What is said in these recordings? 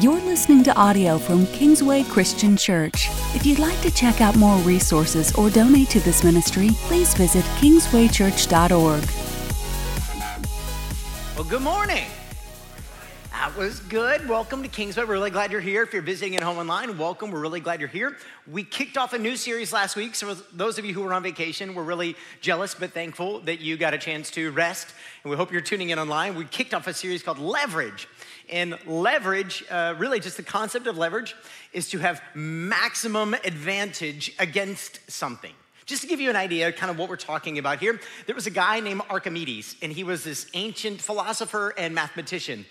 You're listening to audio from Kingsway Christian Church. If you'd like to check out more resources or donate to this ministry, please visit kingswaychurch.org. Well, good morning. That was good. Welcome to Kingsway. We're really glad you're here. If you're visiting at home online, welcome. We're really glad you're here. We kicked off a new series last week. So, those of you who were on vacation, we're really jealous but thankful that you got a chance to rest. And we hope you're tuning in online. We kicked off a series called Leverage. And leverage, uh, really just the concept of leverage, is to have maximum advantage against something. Just to give you an idea, kind of what we're talking about here, there was a guy named Archimedes, and he was this ancient philosopher and mathematician.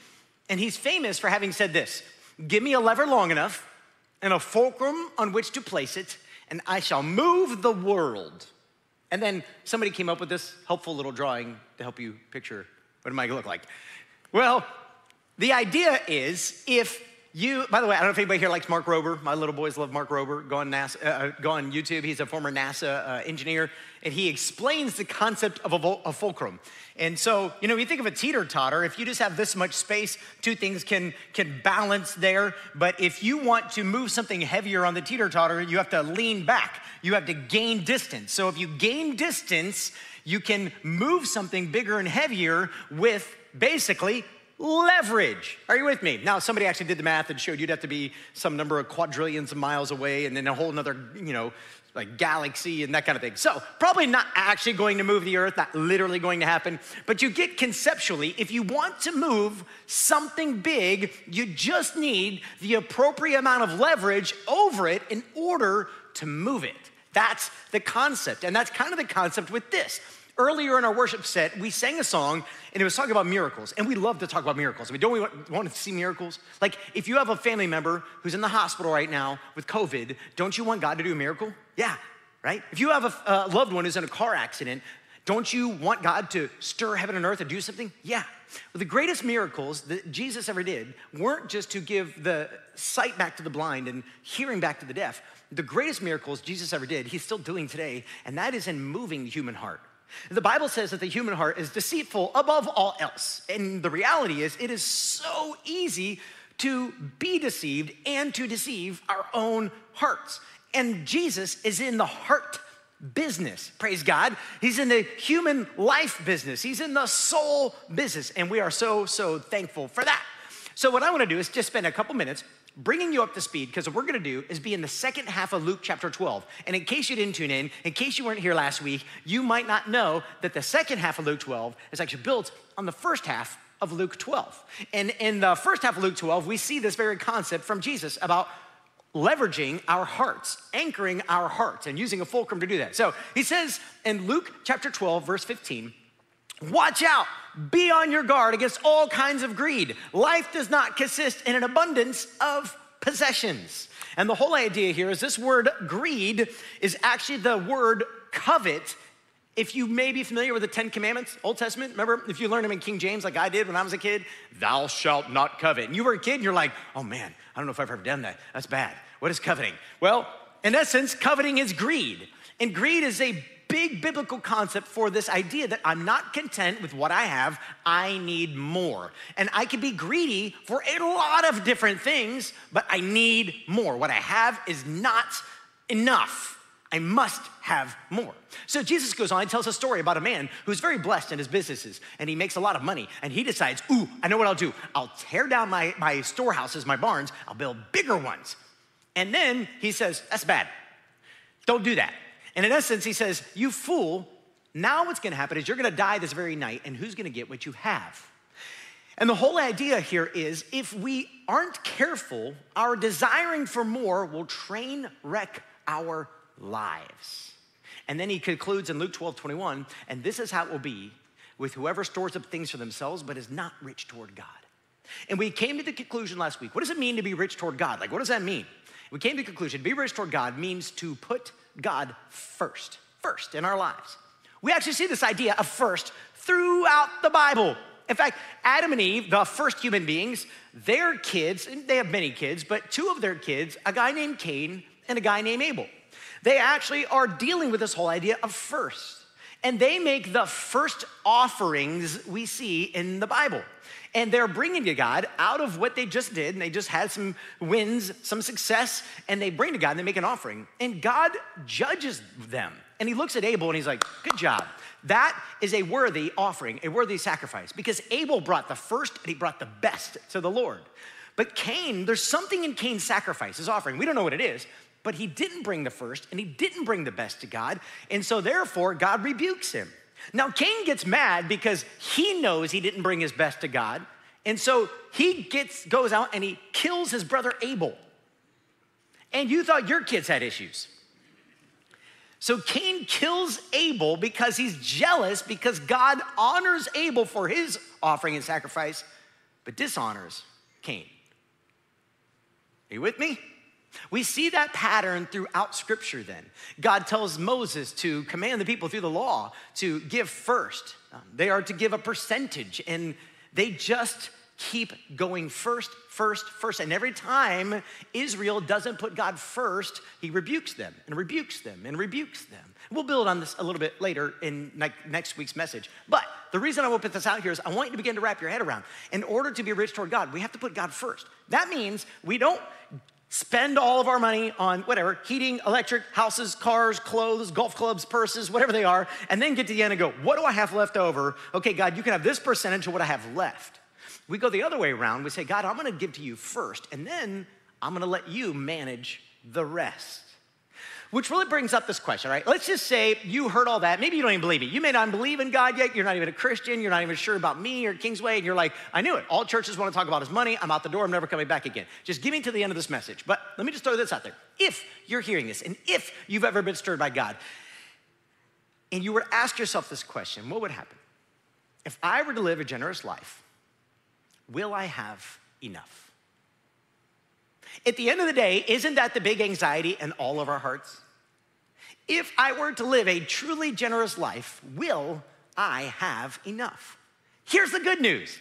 And he's famous for having said this Give me a lever long enough and a fulcrum on which to place it, and I shall move the world. And then somebody came up with this helpful little drawing to help you picture what it might look like. Well, the idea is if you, by the way, I don't know if anybody here likes Mark Rober. My little boys love Mark Rober. Go on, NASA, uh, uh, go on YouTube. He's a former NASA uh, engineer, and he explains the concept of a, a, fulcrum. And so, you know, you think of a teeter totter. If you just have this much space, two things can can balance there. But if you want to move something heavier on the teeter totter, you have to lean back. You have to gain distance. So if you gain distance, you can move something bigger and heavier with basically leverage. Are you with me? Now, somebody actually did the math and showed you'd have to be some number of quadrillions of miles away and then a whole other, you know, like galaxy and that kind of thing. So, probably not actually going to move the earth, not literally going to happen, but you get conceptually, if you want to move something big, you just need the appropriate amount of leverage over it in order to move it. That's the concept. And that's kind of the concept with this. Earlier in our worship set, we sang a song and it was talking about miracles. And we love to talk about miracles. I mean, don't we want, to see miracles? Like, if you have a family member who's in the hospital right now with COVID, don't you want God to do a miracle? Yeah, right? If you have a, a loved one who's in a car accident, don't you want God to stir heaven and earth and do something? Yeah. Well, the greatest miracles that Jesus ever did weren't just to give the sight back to the blind and hearing back to the deaf. The greatest miracles Jesus ever did, he's still doing today, and that is in moving the human heart. The Bible says that the human heart is deceitful above all else. And the reality is, it is so easy to be deceived and to deceive our own hearts. And Jesus is in the heart business. Praise God. He's in the human life business, He's in the soul business. And we are so, so thankful for that. So, what I want to do is just spend a couple minutes bringing you up to speed because what we're going to do is be in the second half of Luke chapter 12. And in case you didn't tune in, in case you weren't here last week, you might not know that the second half of Luke 12 is actually built on the first half of Luke 12. And in the first half of Luke 12, we see this very concept from Jesus about leveraging our hearts, anchoring our hearts, and using a fulcrum to do that. So he says in Luke chapter 12, verse 15, Watch out, be on your guard against all kinds of greed. Life does not consist in an abundance of possessions. And the whole idea here is this word greed is actually the word covet. If you may be familiar with the Ten Commandments, Old Testament, remember if you learned them in King James like I did when I was a kid, thou shalt not covet. And you were a kid and you're like, oh man, I don't know if I've ever done that. That's bad. What is coveting? Well, in essence, coveting is greed. And greed is a big biblical concept for this idea that I'm not content with what I have, I need more. And I can be greedy for a lot of different things, but I need more. What I have is not enough. I must have more. So Jesus goes on and tells a story about a man who's very blessed in his businesses and he makes a lot of money and he decides, ooh, I know what I'll do. I'll tear down my, my storehouses, my barns, I'll build bigger ones. And then he says, that's bad. Don't do that. And in essence, he says, You fool, now what's gonna happen is you're gonna die this very night, and who's gonna get what you have? And the whole idea here is if we aren't careful, our desiring for more will train wreck our lives. And then he concludes in Luke 12 21, and this is how it will be with whoever stores up things for themselves but is not rich toward God. And we came to the conclusion last week what does it mean to be rich toward God? Like, what does that mean? We came to the conclusion to be rich toward God means to put God first, first in our lives. We actually see this idea of first throughout the Bible. In fact, Adam and Eve, the first human beings, their kids, they have many kids, but two of their kids, a guy named Cain and a guy named Abel, they actually are dealing with this whole idea of first. And they make the first offerings we see in the Bible. And they're bringing to God out of what they just did, and they just had some wins, some success, and they bring to God and they make an offering. And God judges them. And he looks at Abel and he's like, Good job. That is a worthy offering, a worthy sacrifice, because Abel brought the first and he brought the best to the Lord. But Cain, there's something in Cain's sacrifice, his offering. We don't know what it is, but he didn't bring the first and he didn't bring the best to God. And so therefore, God rebukes him. Now, Cain gets mad because he knows he didn't bring his best to God. And so he gets, goes out and he kills his brother Abel. And you thought your kids had issues. So Cain kills Abel because he's jealous because God honors Abel for his offering and sacrifice, but dishonors Cain. Are you with me? We see that pattern throughout scripture then. God tells Moses to command the people through the law to give first. Um, they are to give a percentage, and they just keep going first, first, first. And every time Israel doesn't put God first, he rebukes them and rebukes them and rebukes them. We'll build on this a little bit later in next week's message. But the reason I to put this out here is I want you to begin to wrap your head around. In order to be rich toward God, we have to put God first. That means we don't spend all of our money on whatever heating, electric, houses, cars, clothes, golf clubs, purses, whatever they are, and then get to the end and go, What do I have left over? Okay, God, you can have this percentage of what I have left. We go the other way around. We say, God, I'm gonna give to you first, and then I'm gonna let you manage the rest. Which really brings up this question, right? Let's just say you heard all that. Maybe you don't even believe me. You may not believe in God yet. You're not even a Christian. You're not even sure about me or Kingsway. And you're like, I knew it. All churches want to talk about is money. I'm out the door. I'm never coming back again. Just give me to the end of this message. But let me just throw this out there. If you're hearing this and if you've ever been stirred by God and you were to ask yourself this question, what would happen? If I were to live a generous life, will I have enough? At the end of the day, isn't that the big anxiety in all of our hearts? If I were to live a truly generous life, will I have enough? Here's the good news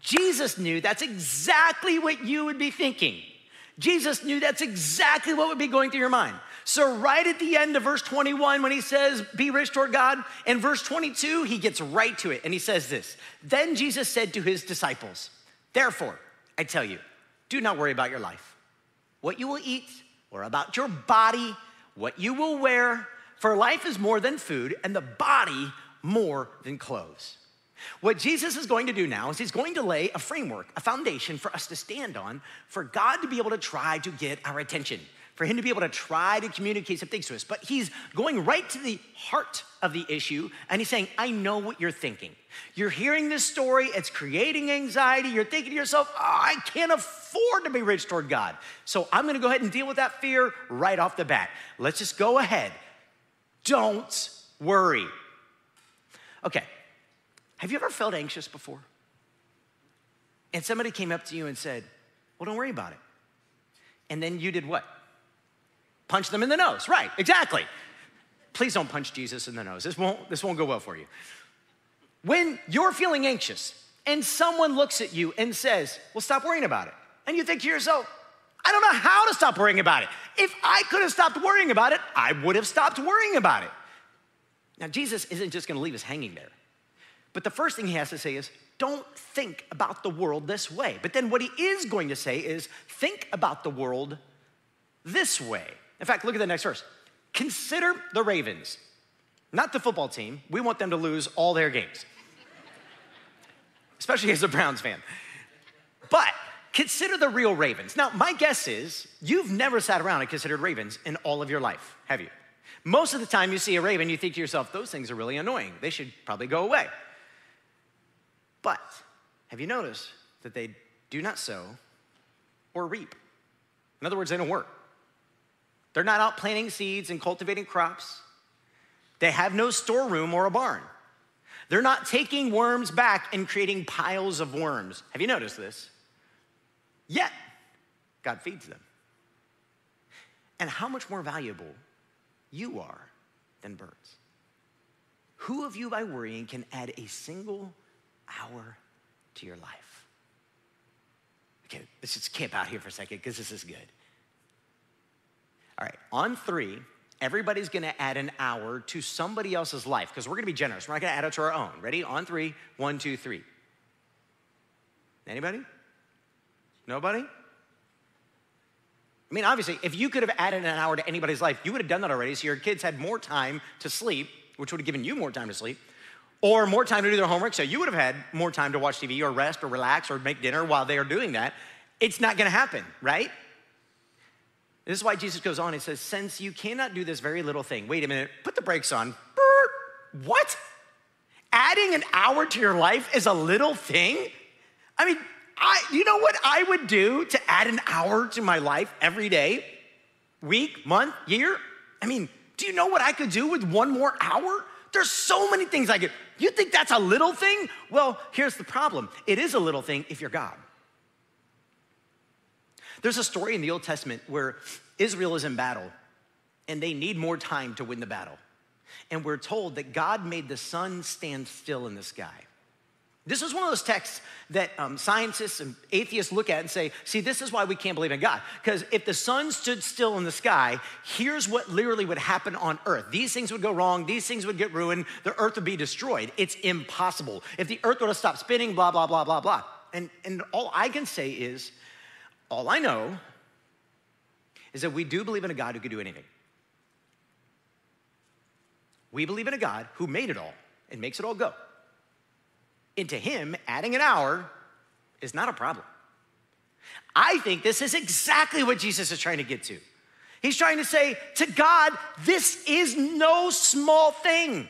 Jesus knew that's exactly what you would be thinking. Jesus knew that's exactly what would be going through your mind. So, right at the end of verse 21, when he says, Be rich toward God, in verse 22, he gets right to it and he says this Then Jesus said to his disciples, Therefore, I tell you, do not worry about your life, what you will eat, or about your body what you will wear, for life is more than food, and the body more than clothes. What Jesus is going to do now is he's going to lay a framework, a foundation for us to stand on, for God to be able to try to get our attention, for him to be able to try to communicate some things to us. But he's going right to the heart of the issue, and he's saying, I know what you're thinking. You're hearing this story, it's creating anxiety. You're thinking to yourself, oh, I can't afford to be rich toward God. So I'm gonna go ahead and deal with that fear right off the bat. Let's just go ahead. Don't worry. Okay, have you ever felt anxious before? And somebody came up to you and said, Well, don't worry about it. And then you did what? Punch them in the nose. Right, exactly. Please don't punch Jesus in the nose. This won't, this won't go well for you. When you're feeling anxious and someone looks at you and says, Well, stop worrying about it. And you think to yourself, I don't know how to stop worrying about it. If I could have stopped worrying about it, I would have stopped worrying about it. Now, Jesus isn't just gonna leave us hanging there. But the first thing he has to say is, don't think about the world this way. But then what he is going to say is, think about the world this way. In fact, look at the next verse. Consider the Ravens, not the football team. We want them to lose all their games, especially as a Browns fan. But consider the real Ravens. Now, my guess is you've never sat around and considered Ravens in all of your life, have you? Most of the time you see a raven, you think to yourself, those things are really annoying. They should probably go away. But have you noticed that they do not sow or reap? In other words, they don't work. They're not out planting seeds and cultivating crops. They have no storeroom or a barn. They're not taking worms back and creating piles of worms. Have you noticed this? Yet, God feeds them. And how much more valuable you are than birds. Who of you, by worrying, can add a single hour to your life? Okay, let's just camp out here for a second because this is good. All right, on three, everybody's gonna add an hour to somebody else's life because we're gonna be generous. We're not gonna add it to our own. Ready? On three. One, two, three. Anybody? Nobody? I mean, obviously, if you could have added an hour to anybody's life, you would have done that already. So your kids had more time to sleep, which would have given you more time to sleep, or more time to do their homework. So you would have had more time to watch TV or rest or relax or make dinner while they are doing that. It's not gonna happen, right? This is why Jesus goes on and says, Since you cannot do this very little thing, wait a minute, put the brakes on. What? Adding an hour to your life is a little thing? I mean, I, you know what I would do to add an hour to my life every day, week, month, year? I mean, do you know what I could do with one more hour? There's so many things I could. You think that's a little thing? Well, here's the problem it is a little thing if you're God. There's a story in the Old Testament where Israel is in battle and they need more time to win the battle. And we're told that God made the sun stand still in the sky. This is one of those texts that um, scientists and atheists look at and say, see, this is why we can't believe in God. Because if the sun stood still in the sky, here's what literally would happen on earth. These things would go wrong, these things would get ruined, the earth would be destroyed. It's impossible. If the earth were to stop spinning, blah, blah, blah, blah, blah. And, and all I can say is, all I know is that we do believe in a God who could do anything. We believe in a God who made it all and makes it all go into him, adding an hour is not a problem. I think this is exactly what Jesus is trying to get to. He's trying to say to God, this is no small thing.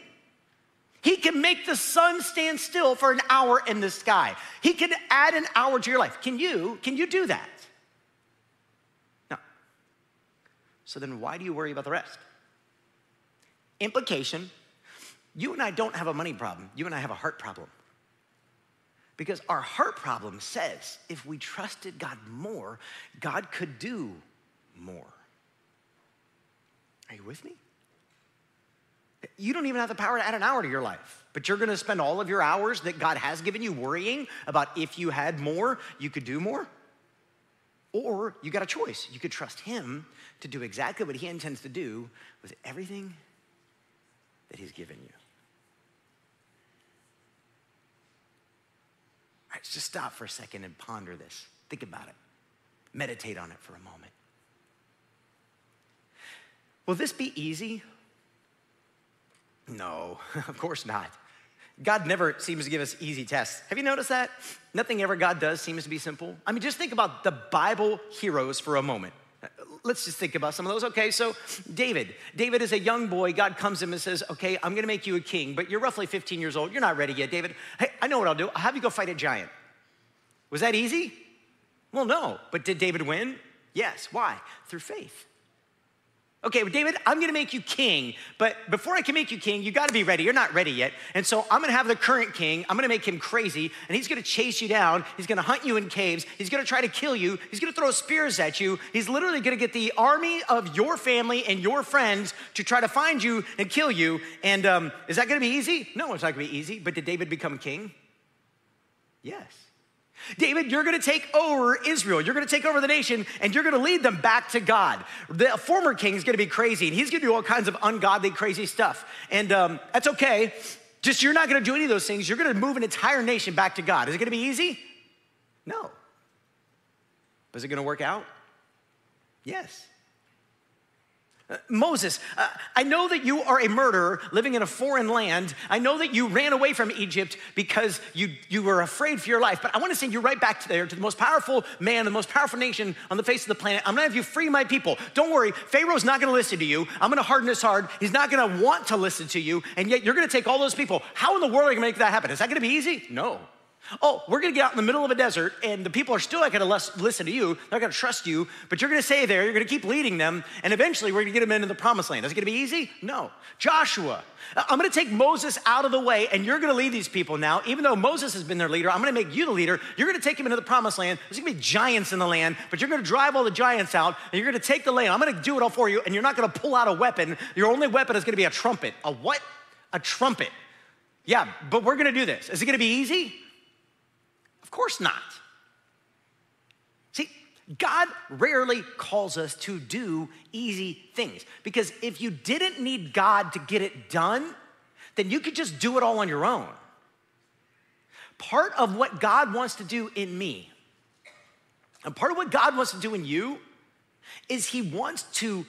He can make the sun stand still for an hour in the sky. He can add an hour to your life. Can you? Can you do that? No. So then why do you worry about the rest? Implication, you and I don't have a money problem. You and I have a heart problem. Because our heart problem says if we trusted God more, God could do more. Are you with me? You don't even have the power to add an hour to your life, but you're gonna spend all of your hours that God has given you worrying about if you had more, you could do more. Or you got a choice. You could trust Him to do exactly what He intends to do with everything that He's given you. right, just stop for a second and ponder this. Think about it. Meditate on it for a moment. Will this be easy? No, of course not. God never seems to give us easy tests. Have you noticed that? Nothing ever God does seems to be simple. I mean, just think about the Bible heroes for a moment. Let's just think about some of those. Okay, so David. David is a young boy. God comes to him and says, Okay, I'm gonna make you a king, but you're roughly 15 years old. You're not ready yet, David. Hey, I know what I'll do. I'll have you go fight a giant. Was that easy? Well, no. But did David win? Yes. Why? Through faith. Okay, but David, I'm gonna make you king, but before I can make you king, you gotta be ready. You're not ready yet. And so I'm gonna have the current king, I'm gonna make him crazy, and he's gonna chase you down. He's gonna hunt you in caves. He's gonna try to kill you. He's gonna throw spears at you. He's literally gonna get the army of your family and your friends to try to find you and kill you. And um, is that gonna be easy? No, it's not gonna be easy. But did David become king? Yes. David, you're gonna take over Israel. You're gonna take over the nation and you're gonna lead them back to God. The former king is gonna be crazy and he's gonna do all kinds of ungodly, crazy stuff. And um, that's okay. Just you're not gonna do any of those things. You're gonna move an entire nation back to God. Is it gonna be easy? No. But is it gonna work out? Yes. Moses, uh, I know that you are a murderer living in a foreign land. I know that you ran away from Egypt because you, you were afraid for your life, but I want to send you right back to there to the most powerful man, the most powerful nation on the face of the planet. I'm gonna have you free my people. Don't worry, Pharaoh's not gonna listen to you. I'm gonna harden his heart. He's not gonna want to listen to you, and yet you're gonna take all those people. How in the world are you gonna make that happen? Is that gonna be easy? No. Oh, we're gonna get out in the middle of a desert and the people are still not gonna listen to you, they're gonna trust you, but you're gonna stay there, you're gonna keep leading them, and eventually we're gonna get them into the promised land. Is it gonna be easy? No. Joshua, I'm gonna take Moses out of the way and you're gonna lead these people now. Even though Moses has been their leader, I'm gonna make you the leader. You're gonna take them into the promised land. There's gonna be giants in the land, but you're gonna drive all the giants out and you're gonna take the land. I'm gonna do it all for you, and you're not gonna pull out a weapon. Your only weapon is gonna be a trumpet. A what? A trumpet. Yeah, but we're gonna do this. Is it gonna be easy? Of course not. See, God rarely calls us to do easy things because if you didn't need God to get it done, then you could just do it all on your own. Part of what God wants to do in me, and part of what God wants to do in you, is He wants to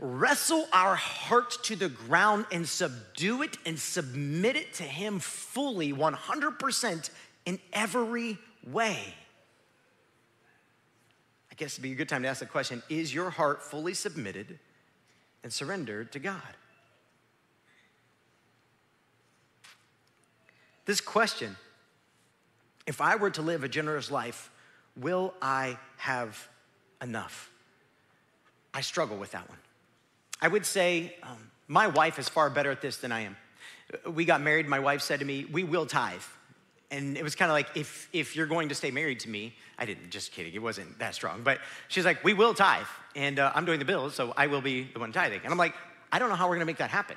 wrestle our hearts to the ground and subdue it and submit it to Him fully, 100% in every way I guess it'd be a good time to ask the question Is your heart fully submitted and surrendered to God? This question, if I were to live a generous life, will I have enough? I struggle with that one. I would say um, my wife is far better at this than I am. We got married, my wife said to me, We will tithe. And it was kind of like, if, if you're going to stay married to me, I didn't, just kidding, it wasn't that strong. But she's like, we will tithe, and uh, I'm doing the bills, so I will be the one tithing. And I'm like, I don't know how we're gonna make that happen.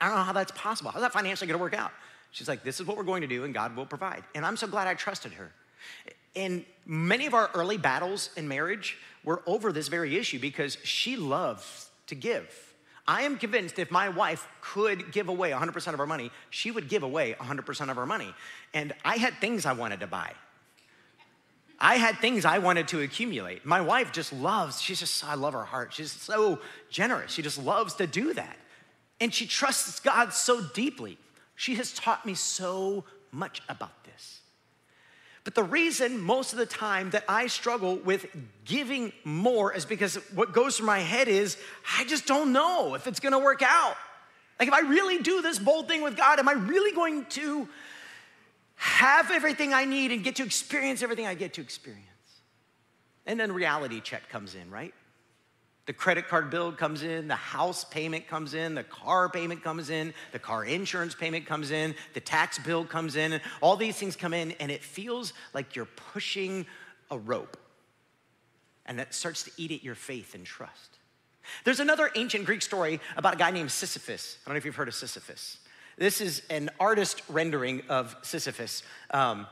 I don't know how that's possible. How's that financially gonna work out? She's like, this is what we're going to do, and God will provide. And I'm so glad I trusted her. And many of our early battles in marriage were over this very issue because she loves to give. I am convinced if my wife could give away 100% of her money, she would give away 100% of her money. And I had things I wanted to buy. I had things I wanted to accumulate. My wife just loves, she's just, I love her heart. She's so generous. She just loves to do that. And she trusts God so deeply. She has taught me so much about this. But the reason most of the time that I struggle with giving more is because what goes through my head is I just don't know if it's gonna work out. Like, if I really do this bold thing with God, am I really going to have everything I need and get to experience everything I get to experience? And then reality check comes in, right? The credit card bill comes in, the house payment comes in, the car payment comes in, the car insurance payment comes in, the tax bill comes in, all these things come in, and it feels like you're pushing a rope. And that starts to eat at your faith and trust. There's another ancient Greek story about a guy named Sisyphus. I don't know if you've heard of Sisyphus. This is an artist rendering of Sisyphus. Um,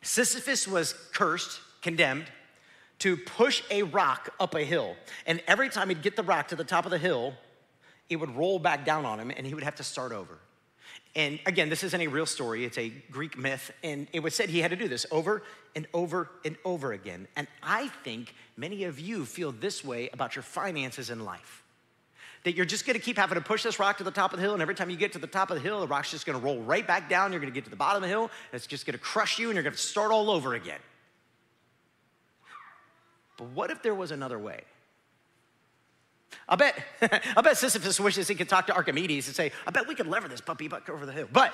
Sisyphus was cursed, condemned, to push a rock up a hill. And every time he'd get the rock to the top of the hill, it would roll back down on him and he would have to start over. And again, this isn't a real story, it's a Greek myth. And it was said he had to do this over and over and over again. And I think many of you feel this way about your finances in life. That you're just gonna keep having to push this rock to the top of the hill, and every time you get to the top of the hill, the rock's just gonna roll right back down. You're gonna get to the bottom of the hill, and it's just gonna crush you, and you're gonna start all over again. But what if there was another way? I bet, I bet Sisyphus wishes he could talk to Archimedes and say, I bet we could lever this puppy back over the hill. But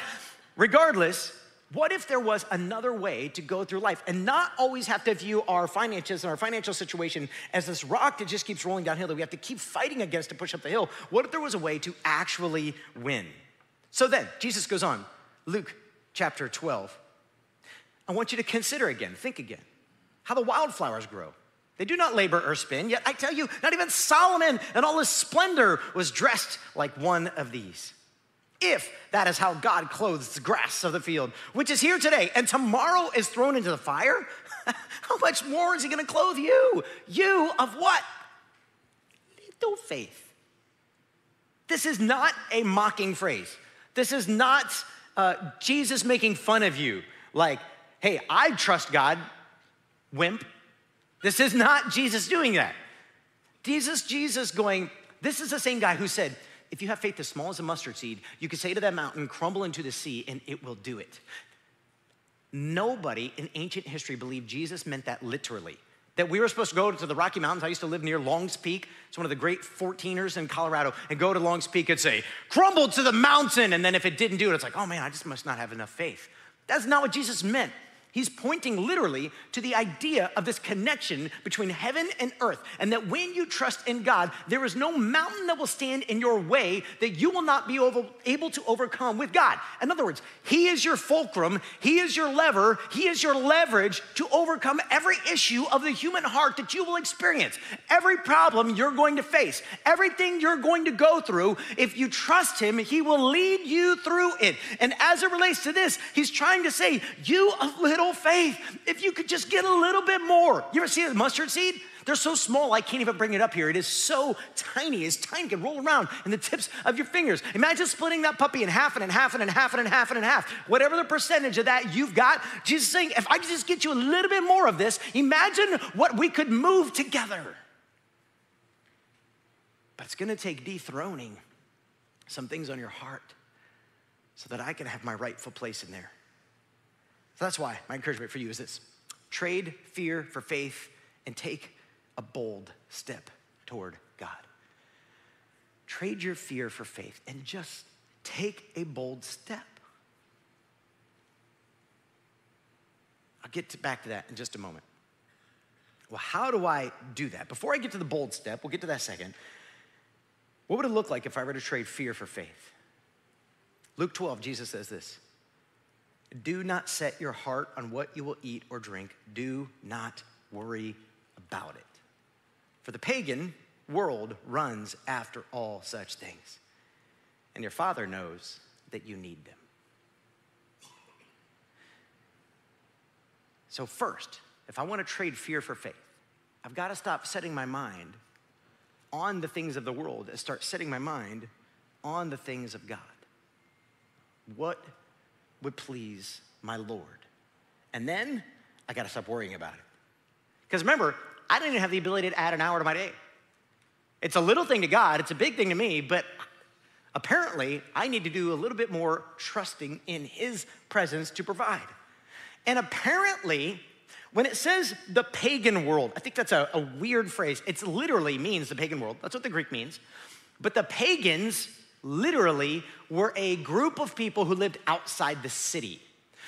regardless, what if there was another way to go through life and not always have to view our finances and our financial situation as this rock that just keeps rolling downhill that we have to keep fighting against to push up the hill? What if there was a way to actually win? So then, Jesus goes on, Luke chapter 12. I want you to consider again, think again, how the wildflowers grow. They do not labor or spin, yet I tell you, not even Solomon in all his splendor was dressed like one of these. If that is how God clothes the grass of the field, which is here today and tomorrow is thrown into the fire, how much more is he gonna clothe you? You of what? Little faith. This is not a mocking phrase. This is not uh, Jesus making fun of you, like, hey, I trust God, wimp. This is not Jesus doing that. Jesus, Jesus going, this is the same guy who said, if you have faith as small as a mustard seed, you can say to that mountain, crumble into the sea, and it will do it. Nobody in ancient history believed Jesus meant that literally. That we were supposed to go to the Rocky Mountains. I used to live near Long's Peak. It's one of the great 14ers in Colorado. And go to Long's Peak and say, crumble to the mountain. And then if it didn't do it, it's like, oh man, I just must not have enough faith. That's not what Jesus meant. He's pointing literally to the idea of this connection between heaven and earth, and that when you trust in God, there is no mountain that will stand in your way that you will not be able to overcome with God. In other words, He is your fulcrum, He is your lever, He is your leverage to overcome every issue of the human heart that you will experience, every problem you're going to face, everything you're going to go through. If you trust Him, He will lead you through it. And as it relates to this, He's trying to say, You a little little faith. If you could just get a little bit more. You ever see a mustard seed? They're so small, I can't even bring it up here. It is so tiny. It's tiny, it can roll around in the tips of your fingers. Imagine splitting that puppy in half and in half and in half and in half and in half. Whatever the percentage of that you've got, Jesus is saying, if I could just get you a little bit more of this, imagine what we could move together. But it's gonna take dethroning some things on your heart so that I can have my rightful place in there. So that's why my encouragement for you is this trade fear for faith and take a bold step toward God. Trade your fear for faith and just take a bold step. I'll get to back to that in just a moment. Well, how do I do that? Before I get to the bold step, we'll get to that second. What would it look like if I were to trade fear for faith? Luke 12, Jesus says this Do not set your heart on what you will eat or drink. Do not worry about it. For the pagan world runs after all such things, and your Father knows that you need them. So, first, if I want to trade fear for faith, I've got to stop setting my mind on the things of the world and start setting my mind on the things of God. What would please my Lord? And then I got to stop worrying about it. Because remember, I didn't even have the ability to add an hour to my day. It's a little thing to God, it's a big thing to me, but apparently I need to do a little bit more trusting in His presence to provide. And apparently, when it says the pagan world, I think that's a, a weird phrase. It literally means the pagan world. That's what the Greek means. But the pagans literally were a group of people who lived outside the city.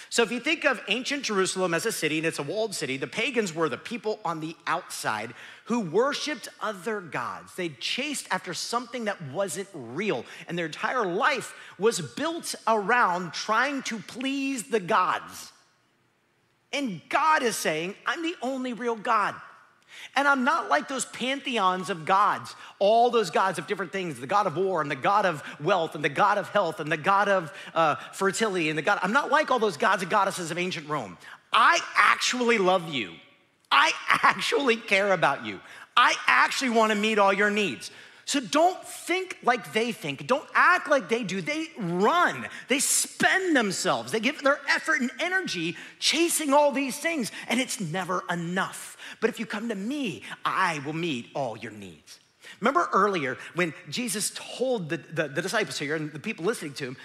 So if you think of ancient Jerusalem as a city, and it's a walled city, the pagans were the people on the outside who worshiped other gods. They chased after something that wasn't real, and their entire life was built around trying to please the gods. And God is saying, I'm the only real God. And I'm not like those pantheons of gods, all those gods of different things the God of war, and the God of wealth, and the God of health, and the God of uh, fertility, and the God. I'm not like all those gods and goddesses of ancient Rome. I actually love you. I actually care about you. I actually want to meet all your needs. So don't think like they think. Don't act like they do. They run, they spend themselves, they give their effort and energy chasing all these things, and it's never enough. But if you come to me, I will meet all your needs. Remember earlier when Jesus told the, the, the disciples here and the people listening to him,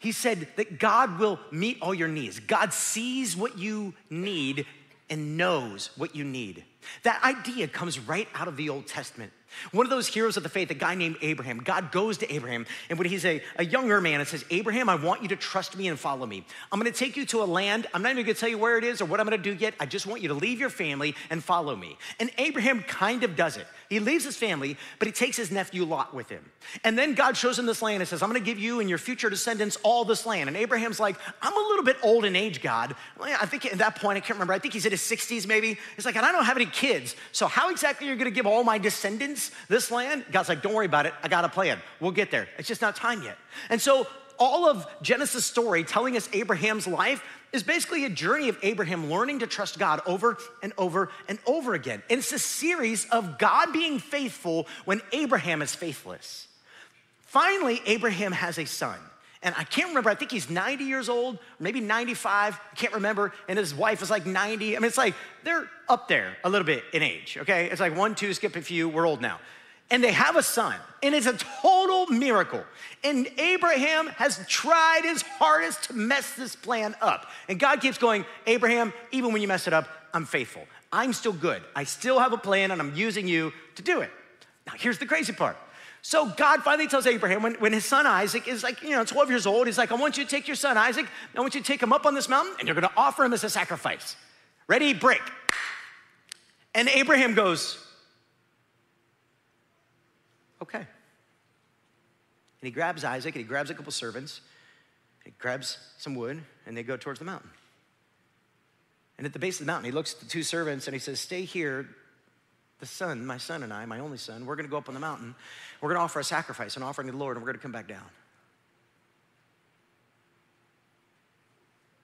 he said that God will meet all your needs. God sees what you need and knows what you need. That idea comes right out of the Old Testament. One of those heroes of the faith, a guy named Abraham, God goes to Abraham, and when he's a, a younger man, and says, Abraham, I want you to trust me and follow me. I'm gonna take you to a land. I'm not even gonna tell you where it is or what I'm gonna do yet. I just want you to leave your family and follow me. And Abraham kind of does it. He leaves his family, but he takes his nephew Lot with him. And then God shows him this land and says, I'm gonna give you and your future descendants all this land. And Abraham's like, I'm a little bit old in age, God. I think at that point, I can't remember, I think he's in his 60s maybe. He's like, and I don't have any kids. So how exactly are you gonna give all my descendants this land? God's like, don't worry about it. I got a plan. We'll get there. It's just not time yet. And so all of Genesis' story telling us Abraham's life is basically a journey of Abraham learning to trust God over and over and over again. And it's a series of God being faithful when Abraham is faithless. Finally, Abraham has a son. And I can't remember, I think he's 90 years old, maybe 95, I can't remember. And his wife is like 90. I mean, it's like they're up there a little bit in age, okay? It's like one, two, skip a few, we're old now and they have a son. And it's a total miracle. And Abraham has tried his hardest to mess this plan up. And God keeps going, Abraham, even when you mess it up, I'm faithful. I'm still good. I still have a plan and I'm using you to do it. Now, here's the crazy part. So God finally tells Abraham when, when his son Isaac is like, you know, 12 years old, he's like, I want you to take your son Isaac, I want you to take him up on this mountain and you're gonna offer him as a sacrifice. Ready, break. And Abraham goes, okay. And he grabs Isaac and he grabs a couple servants, he grabs some wood, and they go towards the mountain. And at the base of the mountain, he looks at the two servants and he says, Stay here. The son, my son and I, my only son, we're gonna go up on the mountain. We're gonna offer a sacrifice, an offering to the Lord, and we're gonna come back down.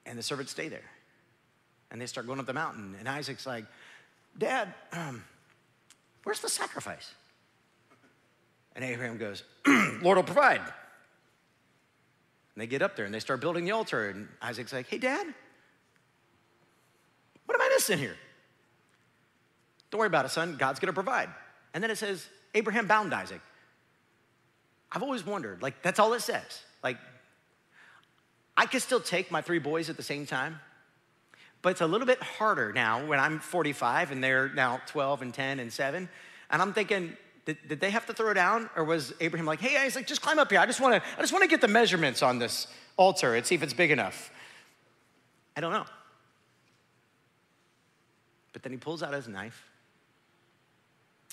And the servants stay there. And they start going up the mountain. And Isaac's like, Dad, um, where's the sacrifice? And Abraham goes, Lord will provide. And they get up there and they start building the altar. And Isaac's like, Hey, Dad, what am I missing here? Don't worry about it, son. God's gonna provide. And then it says, Abraham bound Isaac. I've always wondered, like, that's all it says. Like, I could still take my three boys at the same time, but it's a little bit harder now when I'm 45 and they're now 12 and 10 and 7. And I'm thinking, did, did they have to throw down? Or was Abraham like, hey, Isaac, just climb up here. I just wanna, I just wanna get the measurements on this altar and see if it's big enough. I don't know. But then he pulls out his knife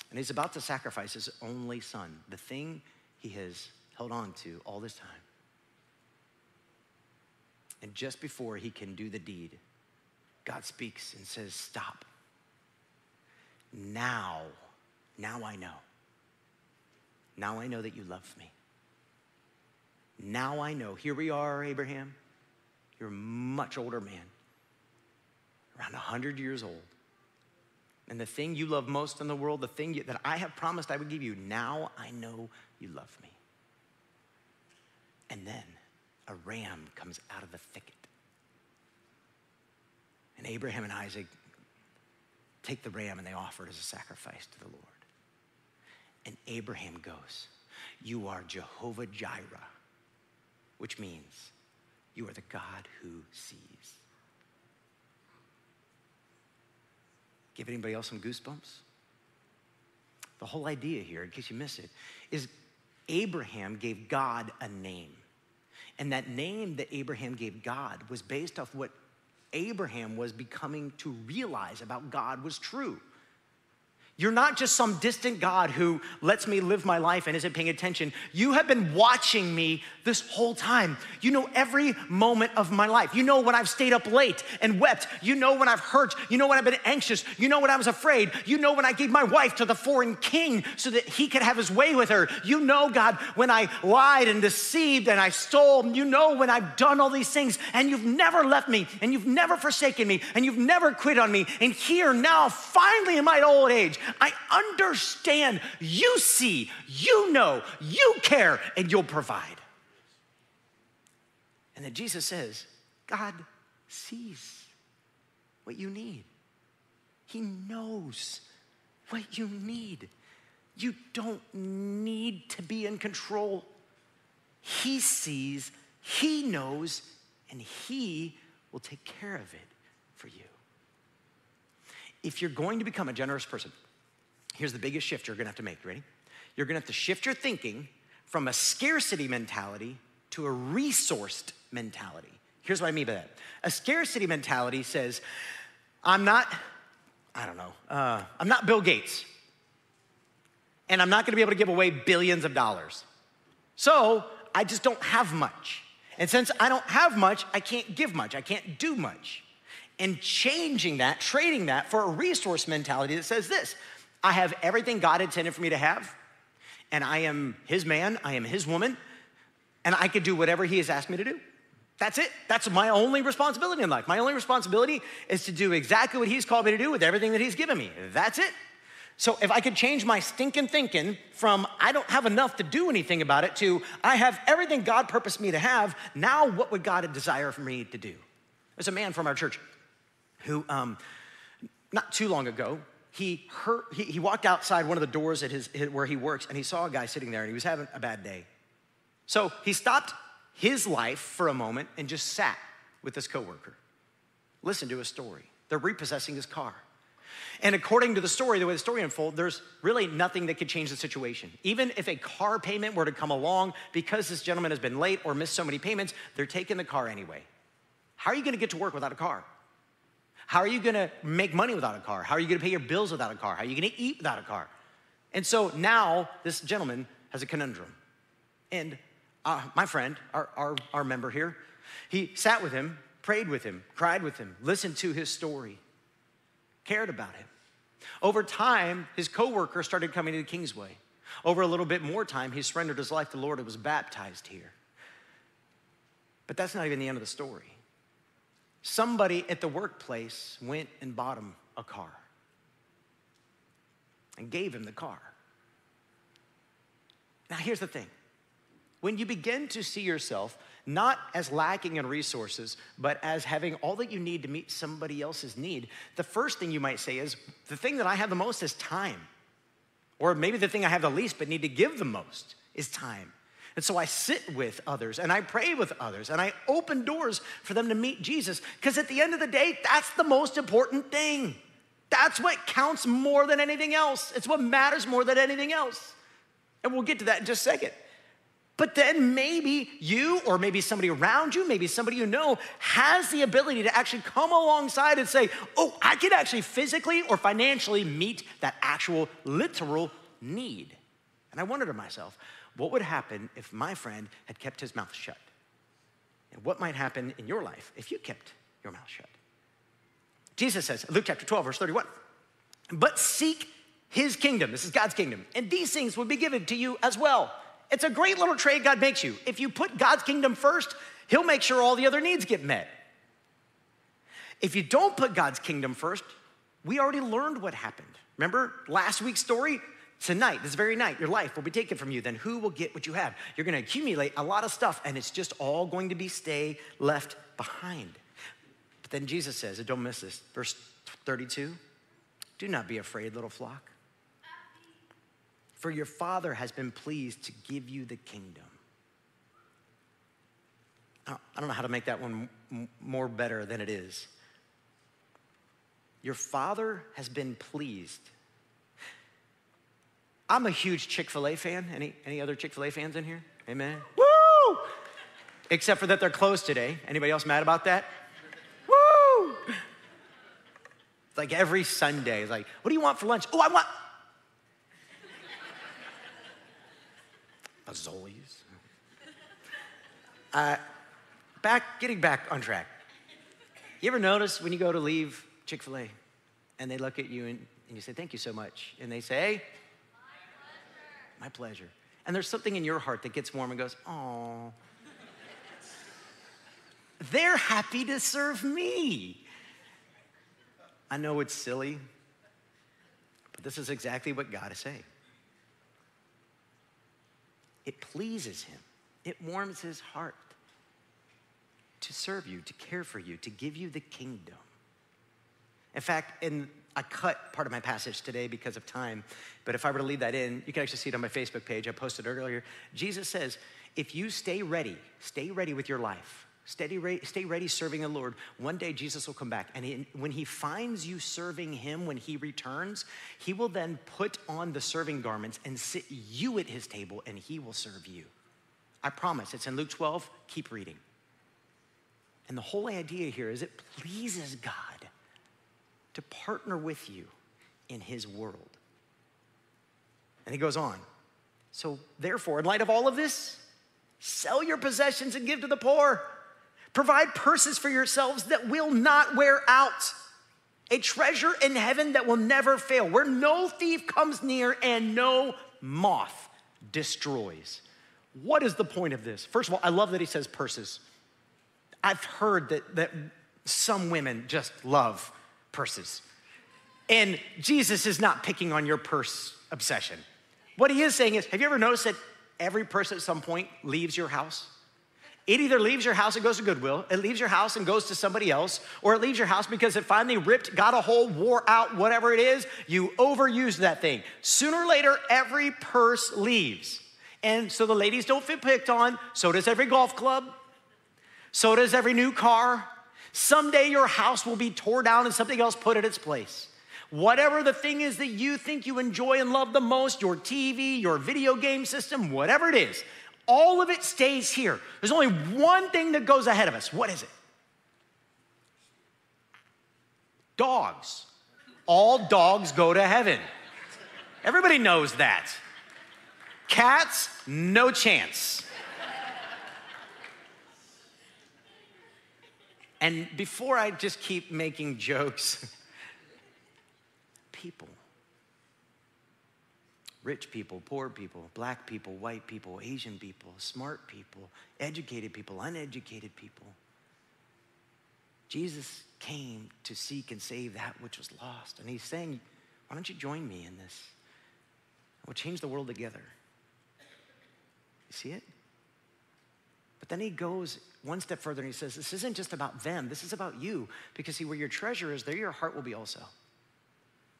and he's about to sacrifice his only son, the thing he has held on to all this time. And just before he can do the deed, God speaks and says, Stop. Now, now I know. Now I know that you love me. Now I know. Here we are, Abraham. You're a much older man, around 100 years old. And the thing you love most in the world, the thing you, that I have promised I would give you, now I know you love me. And then a ram comes out of the thicket. And Abraham and Isaac take the ram and they offer it as a sacrifice to the Lord. And Abraham goes, You are Jehovah Jireh, which means you are the God who sees. Give anybody else some goosebumps? The whole idea here, in case you miss it, is Abraham gave God a name. And that name that Abraham gave God was based off what Abraham was becoming to realize about God was true. You're not just some distant God who lets me live my life and isn't paying attention. You have been watching me this whole time. You know every moment of my life. You know when I've stayed up late and wept. You know when I've hurt. You know when I've been anxious. You know when I was afraid. You know when I gave my wife to the foreign king so that he could have his way with her. You know, God, when I lied and deceived and I stole. You know when I've done all these things and you've never left me and you've never forsaken me and you've never quit on me. And here now, finally in my old age, I understand you see, you know, you care, and you'll provide. And then Jesus says, God sees what you need. He knows what you need. You don't need to be in control. He sees, He knows, and He will take care of it for you. If you're going to become a generous person, Here's the biggest shift you're gonna have to make. Ready? You're gonna have to shift your thinking from a scarcity mentality to a resourced mentality. Here's what I mean by that. A scarcity mentality says, I'm not, I don't know, uh, I'm not Bill Gates, and I'm not gonna be able to give away billions of dollars. So I just don't have much. And since I don't have much, I can't give much, I can't do much. And changing that, trading that for a resource mentality that says this I have everything God intended for me to have, and I am His man, I am His woman, and I could do whatever He has asked me to do. That's it. That's my only responsibility in life. My only responsibility is to do exactly what He's called me to do with everything that He's given me. That's it. So if I could change my stinking thinking from I don't have enough to do anything about it to I have everything God purposed me to have, now what would God desire for me to do? There's a man from our church who, um, not too long ago, he, he, he walked outside one of the doors at his, where he works and he saw a guy sitting there and he was having a bad day. So he stopped his life for a moment and just sat with his coworker. Listened to his story. They're repossessing his car. And according to the story, the way the story unfolds, there's really nothing that could change the situation. Even if a car payment were to come along, because this gentleman has been late or missed so many payments, they're taking the car anyway. How are you gonna get to work without a car? How are you gonna make money without a car? How are you gonna pay your bills without a car? How are you gonna eat without a car? And so now this gentleman has a conundrum. And uh, my friend, our, our, our member here, he sat with him, prayed with him, cried with him, listened to his story, cared about him. Over time, his coworker started coming to Kingsway. Over a little bit more time, he surrendered his life to the Lord and was baptized here. But that's not even the end of the story. Somebody at the workplace went and bought him a car and gave him the car. Now, here's the thing when you begin to see yourself not as lacking in resources, but as having all that you need to meet somebody else's need, the first thing you might say is the thing that I have the most is time. Or maybe the thing I have the least but need to give the most is time. And so I sit with others and I pray with others and I open doors for them to meet Jesus because at the end of the day, that's the most important thing. That's what counts more than anything else. It's what matters more than anything else. And we'll get to that in just a second. But then maybe you, or maybe somebody around you, maybe somebody you know, has the ability to actually come alongside and say, Oh, I can actually physically or financially meet that actual literal need. And I wondered to myself, what would happen if my friend had kept his mouth shut? And what might happen in your life if you kept your mouth shut? Jesus says, Luke chapter 12, verse 31, but seek his kingdom. This is God's kingdom. And these things will be given to you as well. It's a great little trade God makes you. If you put God's kingdom first, He'll make sure all the other needs get met. If you don't put God's kingdom first, we already learned what happened. Remember last week's story? Tonight, this very night, your life will be taken from you. Then who will get what you have? You're gonna accumulate a lot of stuff, and it's just all going to be stay left behind. But then Jesus says, and don't miss this, verse 32 do not be afraid, little flock for your Father has been pleased to give you the kingdom. I don't know how to make that one more better than it is. Your Father has been pleased. I'm a huge Chick fil A fan. Any, any other Chick fil A fans in here? Amen. Woo! Except for that they're closed today. Anybody else mad about that? Woo! It's like every Sunday, it's like, what do you want for lunch? Oh, I want Azoli's. Uh, back, getting back on track. You ever notice when you go to leave Chick fil A and they look at you and, and you say, Thank you so much? And they say, pleasure. My pleasure. And there's something in your heart that gets warm and goes, Oh, they're happy to serve me. I know it's silly, but this is exactly what God is saying. It pleases him, it warms his heart to serve you, to care for you, to give you the kingdom. In fact, in I cut part of my passage today because of time, but if I were to leave that in, you can actually see it on my Facebook page. I posted it earlier. Jesus says, if you stay ready, stay ready with your life, Steady, stay ready serving the Lord. One day Jesus will come back, and he, when he finds you serving him when he returns, he will then put on the serving garments and sit you at his table, and he will serve you. I promise. It's in Luke 12. Keep reading. And the whole idea here is it pleases God to partner with you in his world. And he goes on. So, therefore, in light of all of this, sell your possessions and give to the poor Provide purses for yourselves that will not wear out, a treasure in heaven that will never fail, where no thief comes near and no moth destroys. What is the point of this? First of all, I love that he says purses. I've heard that, that some women just love purses. And Jesus is not picking on your purse obsession. What he is saying is, have you ever noticed that every person at some point leaves your house? It either leaves your house and goes to Goodwill, it leaves your house and goes to somebody else, or it leaves your house because it finally ripped, got a hole, wore out, whatever it is, you overused that thing. Sooner or later, every purse leaves. And so the ladies don't fit picked on, so does every golf club, so does every new car. Someday your house will be torn down and something else put in its place. Whatever the thing is that you think you enjoy and love the most, your TV, your video game system, whatever it is, all of it stays here. There's only one thing that goes ahead of us. What is it? Dogs. All dogs go to heaven. Everybody knows that. Cats, no chance. And before I just keep making jokes, people rich people, poor people, black people, white people, Asian people, smart people, educated people, uneducated people. Jesus came to seek and save that which was lost. And he's saying, Why don't you join me in this? We'll change the world together. You see it? But then he goes one step further and he says, This isn't just about them, this is about you. Because see, where your treasure is, there your heart will be also.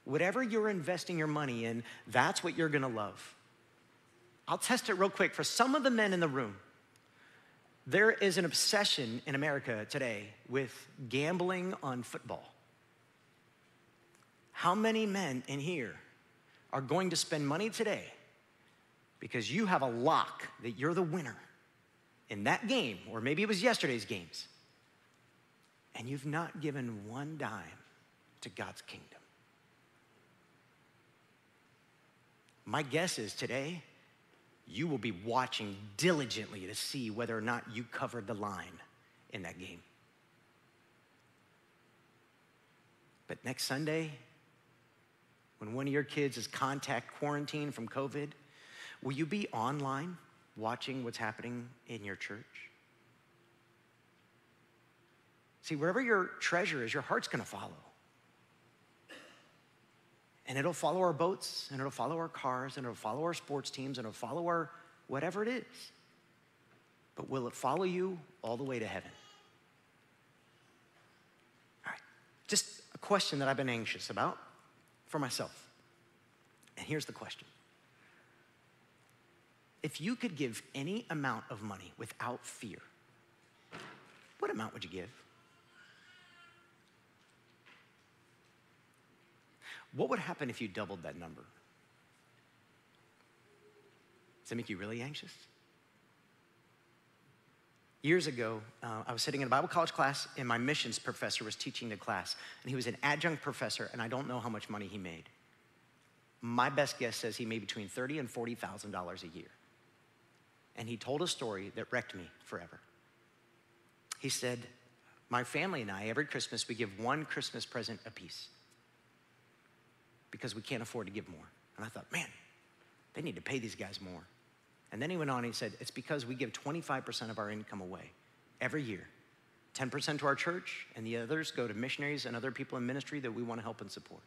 Whatever you're investing your money in, that's what you're gonna love. I'll test it real quick. For some of the men in the room, there is an obsession in America today with gambling on football. How many men in here are going to spend money today because you have a lock that you're the winner in that game, or maybe it was yesterday's games, and you've not given one dime to God's kingdom? My guess is today, you will be watching diligently to see whether or not you covered the line in that game. But next Sunday, when one of your kids is contact quarantined from COVID, will you be online watching what's happening in your church? See, wherever your treasure is, your heart's gonna follow. And it'll follow our boats, and it'll follow our cars, and it'll follow our sports teams, and it'll follow our whatever it is. But will it follow you all the way to heaven? All right, just a question that I've been anxious about for myself. And here's the question If you could give any amount of money without fear, what amount would you give? What would happen if you doubled that number? Does that make you really anxious? Years ago, uh, I was sitting in a Bible college class, and my missions professor was teaching the class. And he was an adjunct professor, and I don't know how much money he made. My best guess says he made between thirty and forty thousand dollars a year. And he told a story that wrecked me forever. He said, "My family and I, every Christmas, we give one Christmas present apiece because we can't afford to give more." And I thought, man, they need to pay these guys more. And then he went on and he said, It's because we give 25% of our income away every year 10% to our church, and the others go to missionaries and other people in ministry that we want to help and support.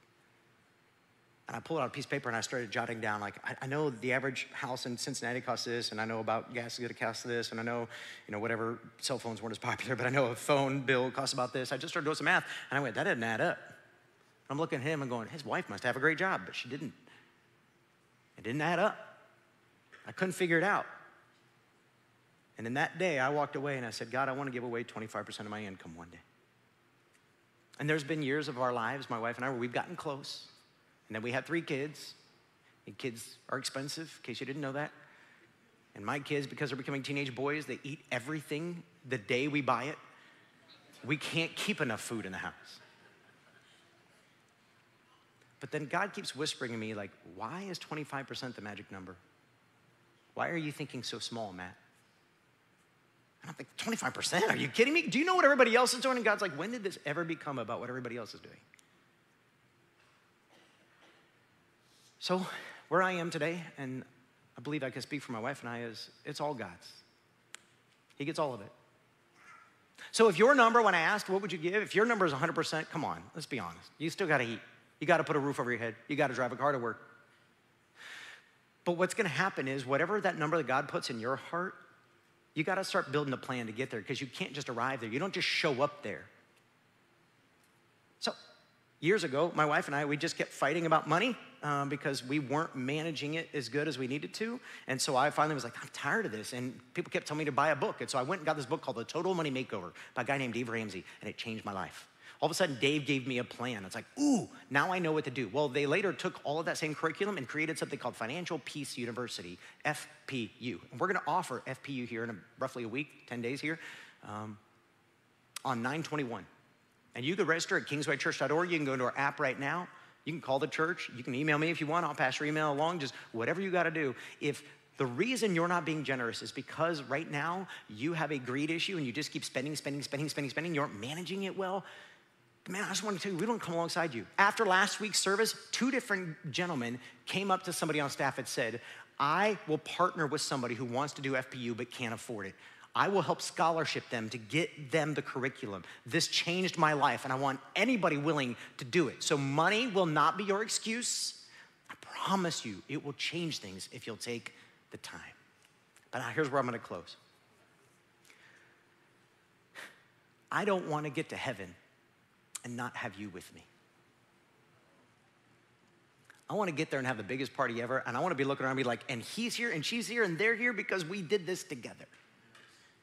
And I pulled out a piece of paper and I started jotting down, like, I, I know the average house in Cincinnati costs this, and I know about gas is going to cost this, and I know, you know, whatever cell phones weren't as popular, but I know a phone bill costs about this. I just started doing some math, and I went, that didn't add up. I'm looking at him and going, his wife must have a great job, but she didn't. It didn't add up. I couldn't figure it out. And in that day, I walked away and I said, God, I want to give away 25% of my income one day. And there's been years of our lives, my wife and I, where we've gotten close. And then we had three kids. And kids are expensive, in case you didn't know that. And my kids, because they're becoming teenage boys, they eat everything the day we buy it. We can't keep enough food in the house. But then God keeps whispering to me, like, why is 25% the magic number? Why are you thinking so small, Matt? And I'm like, 25%? Are you kidding me? Do you know what everybody else is doing? And God's like, when did this ever become about what everybody else is doing? So, where I am today, and I believe I can speak for my wife and I, is it's all God's. He gets all of it. So, if your number, when I asked, what would you give? If your number is 100%, come on, let's be honest. You still gotta eat. You gotta put a roof over your head. You gotta drive a car to work. But what's gonna happen is whatever that number that God puts in your heart, you gotta start building a plan to get there because you can't just arrive there. You don't just show up there. Years ago, my wife and I, we just kept fighting about money um, because we weren't managing it as good as we needed to. And so I finally was like, I'm tired of this. And people kept telling me to buy a book. And so I went and got this book called The Total Money Makeover by a guy named Dave Ramsey, and it changed my life. All of a sudden, Dave gave me a plan. It's like, ooh, now I know what to do. Well, they later took all of that same curriculum and created something called Financial Peace University, FPU. And we're gonna offer FPU here in a, roughly a week, 10 days here, um, on 921. And you could register at kingswaychurch.org. You can go into our app right now. You can call the church. You can email me if you want. I'll pass your email along. Just whatever you got to do. If the reason you're not being generous is because right now you have a greed issue and you just keep spending, spending, spending, spending, spending, you aren't managing it well, man, I just want to tell you, we don't come alongside you. After last week's service, two different gentlemen came up to somebody on staff and said, I will partner with somebody who wants to do FPU but can't afford it. I will help scholarship them to get them the curriculum. This changed my life, and I want anybody willing to do it. So, money will not be your excuse. I promise you, it will change things if you'll take the time. But here's where I'm gonna close. I don't wanna get to heaven and not have you with me. I wanna get there and have the biggest party ever, and I wanna be looking around and be like, and he's here, and she's here, and they're here because we did this together.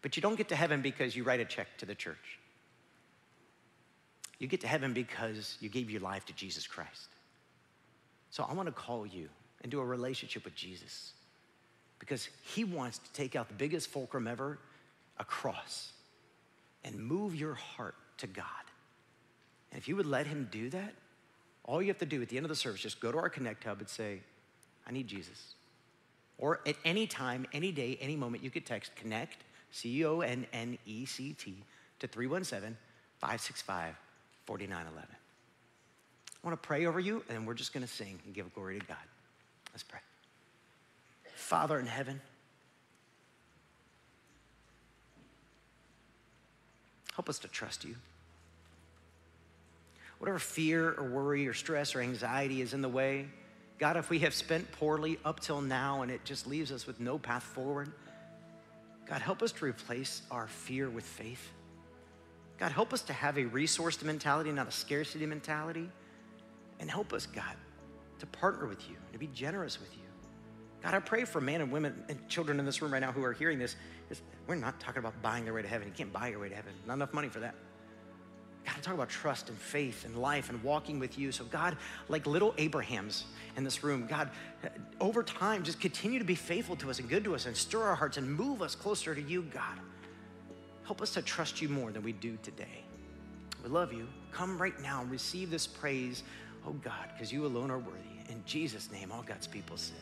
But you don't get to heaven because you write a check to the church. You get to heaven because you gave your life to Jesus Christ. So I wanna call you into a relationship with Jesus because he wants to take out the biggest fulcrum ever, a cross, and move your heart to God. And if you would let him do that, all you have to do at the end of the service, just go to our Connect Hub and say, I need Jesus. Or at any time, any day, any moment, you could text Connect, C O N N E C T, to 317 565 4911. I want to pray over you, and we're just going to sing and give glory to God. Let's pray. Father in heaven, help us to trust you. Whatever fear or worry or stress or anxiety is in the way, God, if we have spent poorly up till now and it just leaves us with no path forward, God, help us to replace our fear with faith. God, help us to have a resourced mentality, not a scarcity mentality. And help us, God, to partner with you, and to be generous with you. God, I pray for men and women and children in this room right now who are hearing this. We're not talking about buying their way to heaven. You can't buy your way to heaven. Not enough money for that. God, talking about trust and faith and life and walking with you. So, God, like little Abrahams in this room, God, over time, just continue to be faithful to us and good to us and stir our hearts and move us closer to you, God. Help us to trust you more than we do today. We love you. Come right now and receive this praise, oh God, because you alone are worthy. In Jesus' name, all God's people said.